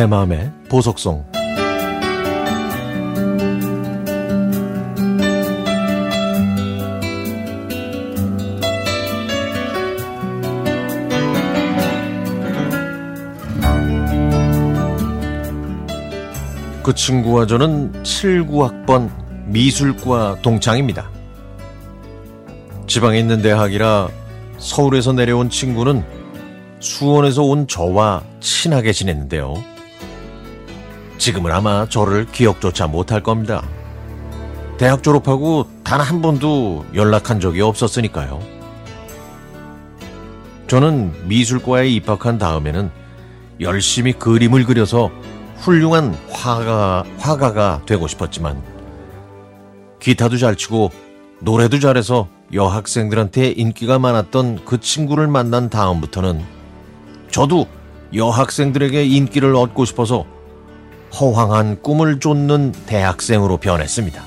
내 마음의 보석송 그 친구와 저는 79학번 미술과 동창입니다. 지방에 있는 대학이라 서울에서 내려온 친구는 수원에서 온 저와 친하게 지냈는데요. 지금은 아마 저를 기억조차 못할 겁니다. 대학 졸업하고 단 한 번도 연락한 적이 없었으니까요. 저는 미술과에 입학한 다음에는 열심히 그림을 그려서 훌륭한 화가, 화가가 되고 싶었지만 기타도 잘 치고 노래도 잘해서 여학생들한테 인기가 많았던 그 친구를 만난 다음부터는 저도 여학생들에게 인기를 얻고 싶어서 허황한 꿈을 쫓는 대학생으로 변했습니다.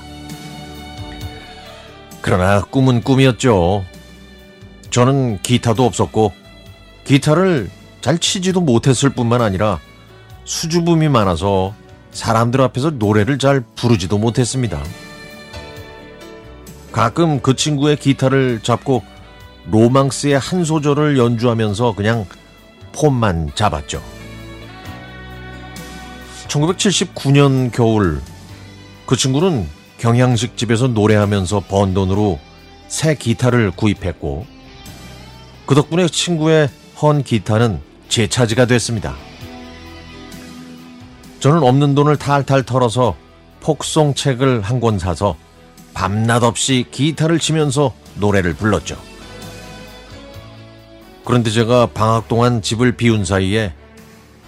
그러나 꿈은 꿈이었죠. 저는 기타도 없었고 기타를 잘 치지도 못했을 뿐만 아니라 수줍음이 많아서 사람들 앞에서 노래를 잘 부르지도 못했습니다. 가끔 그 친구의 기타를 잡고 로망스의 한 소절을 연주하면서 그냥 폼만 잡았죠. 1979년 겨울 그 친구는 경양식 집에서 노래하면서 번 돈으로 새 기타를 구입했고 그 덕분에 친구의 헌 기타는 제 차지가 됐습니다. 저는 없는 돈을 탈탈 털어서 폭송 책을 한 권 사서 밤낮 없이 기타를 치면서 노래를 불렀죠. 그런데 제가 방학 동안 집을 비운 사이에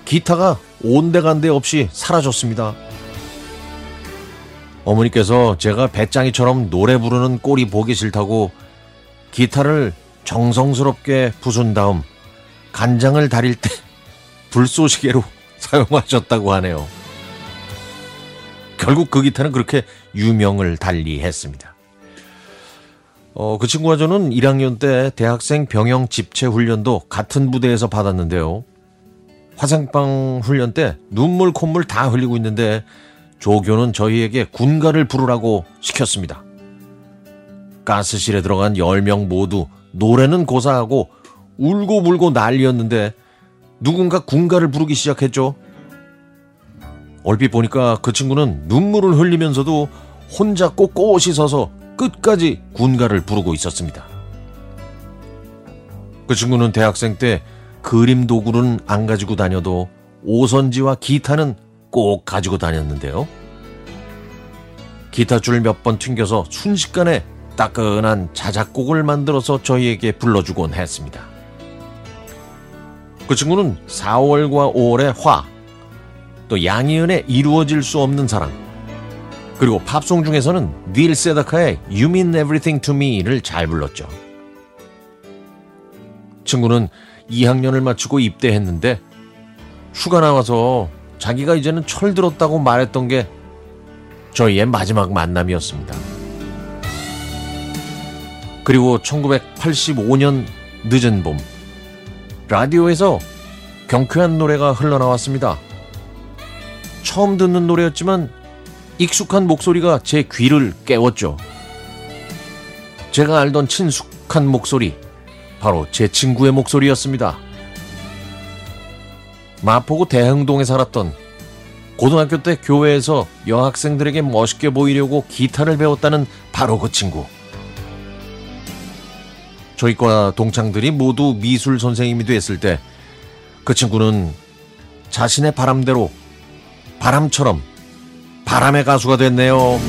기타가 온데간데 없이 사라졌습니다. 어머니께서 제가 배짱이처럼 노래 부르는 꼴이 보기 싫다고 기타를 정성스럽게 부순 다음 간장을 다릴 때 불쏘시개로 사용하셨다고 하네요. 결국 그 기타는 그렇게 유명을 달리했습니다. 어, 그 친구와 저는 1학년 때 대학생 병영 집체 훈련도 같은 부대에서 받았는데요. 화생방 훈련 때 눈물 콧물 다 흘리고 있는데 조교는 저희에게 군가를 부르라고 시켰습니다. 가스실에 들어간 10명 모두 노래는 고사하고 울고 불고 난리였는데 누군가 군가를 부르기 시작했죠. 얼핏 보니까 그 친구는 눈물을 흘리면서도 혼자 꼿꼿이 서서 끝까지 군가를 부르고 있었습니다. 그 친구는 대학생 때 그림 도구는 안 가지고 다녀도 오선지와 기타는 꼭 가지고 다녔는데요. 기타 줄 몇 번 튕겨서 순식간에 따끈한 자작곡을 만들어서 저희에게 불러주곤 했습니다. 그 친구는 4월과 5월의 화, 또 양희은의 이루어질 수 없는 사랑, 그리고 팝송 중에서는 닐 세다카의 You Mean Everything to Me를 잘 불렀죠. 친구는 2학년을 마치고 입대했는데 휴가 나와서 자기가 이제는 철들었다고 말했던 게 저희의 마지막 만남이었습니다. 그리고 1985년 늦은 봄 라디오에서 경쾌한 노래가 흘러나왔습니다. 처음 듣는 노래였지만 익숙한 목소리가 제 귀를 깨웠죠. 제가 알던 친숙한 목소리, 바로 제 친구의 목소리였습니다. 마포구 대흥동에 살았던 고등학교 때 교회에서 여학생들에게 멋있게 보이려고 기타를 배웠다는 바로 그 친구. 저희과 동창들이 모두 미술 선생님이 됐을 때 그 친구는 자신의 바람대로 바람처럼 바람의 가수가 됐네요.